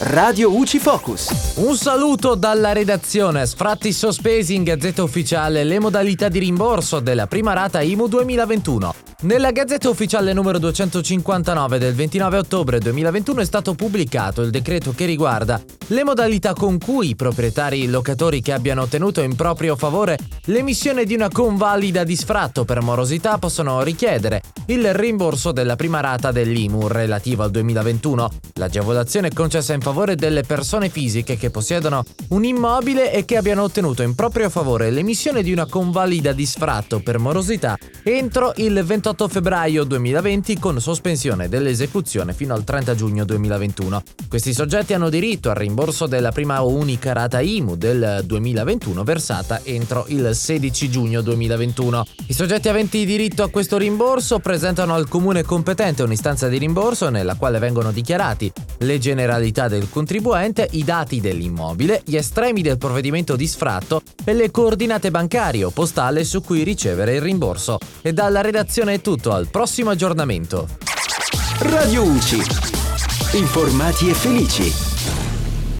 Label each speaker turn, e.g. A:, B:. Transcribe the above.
A: Radio UCI Focus.
B: Un saluto dalla redazione. Sfratti sospesi in Gazzetta Ufficiale le modalità di rimborso della prima rata IMU 2021. Nella Gazzetta Ufficiale numero 259 del 29 ottobre 2021 è stato pubblicato il decreto che riguarda le modalità con cui i proprietari locatori che abbiano ottenuto in proprio favore l'emissione di una convalida di sfratto per morosità possono richiedere il rimborso della prima rata dell'IMU relativa al 2021. L'agevolazione concessa in favore delle persone fisiche che possiedono un immobile e che abbiano ottenuto in proprio favore l'emissione di una convalida di sfratto per morosità entro il 28 febbraio 2020 con sospensione dell'esecuzione fino al 30 giugno 2021. Questi soggetti hanno diritto al rimborso della prima o unica rata IMU del 2021 versata entro il 16 giugno 2021. I soggetti aventi diritto a questo rimborso presentano al comune competente un'istanza di rimborso nella quale vengono dichiarati le generalità del contribuente, i dati dell'immobile, gli estremi del provvedimento di sfratto e le coordinate bancarie o postale su cui ricevere il rimborso. E dalla redazione è tutto, al prossimo aggiornamento.
A: Radio UCI. Informati e felici.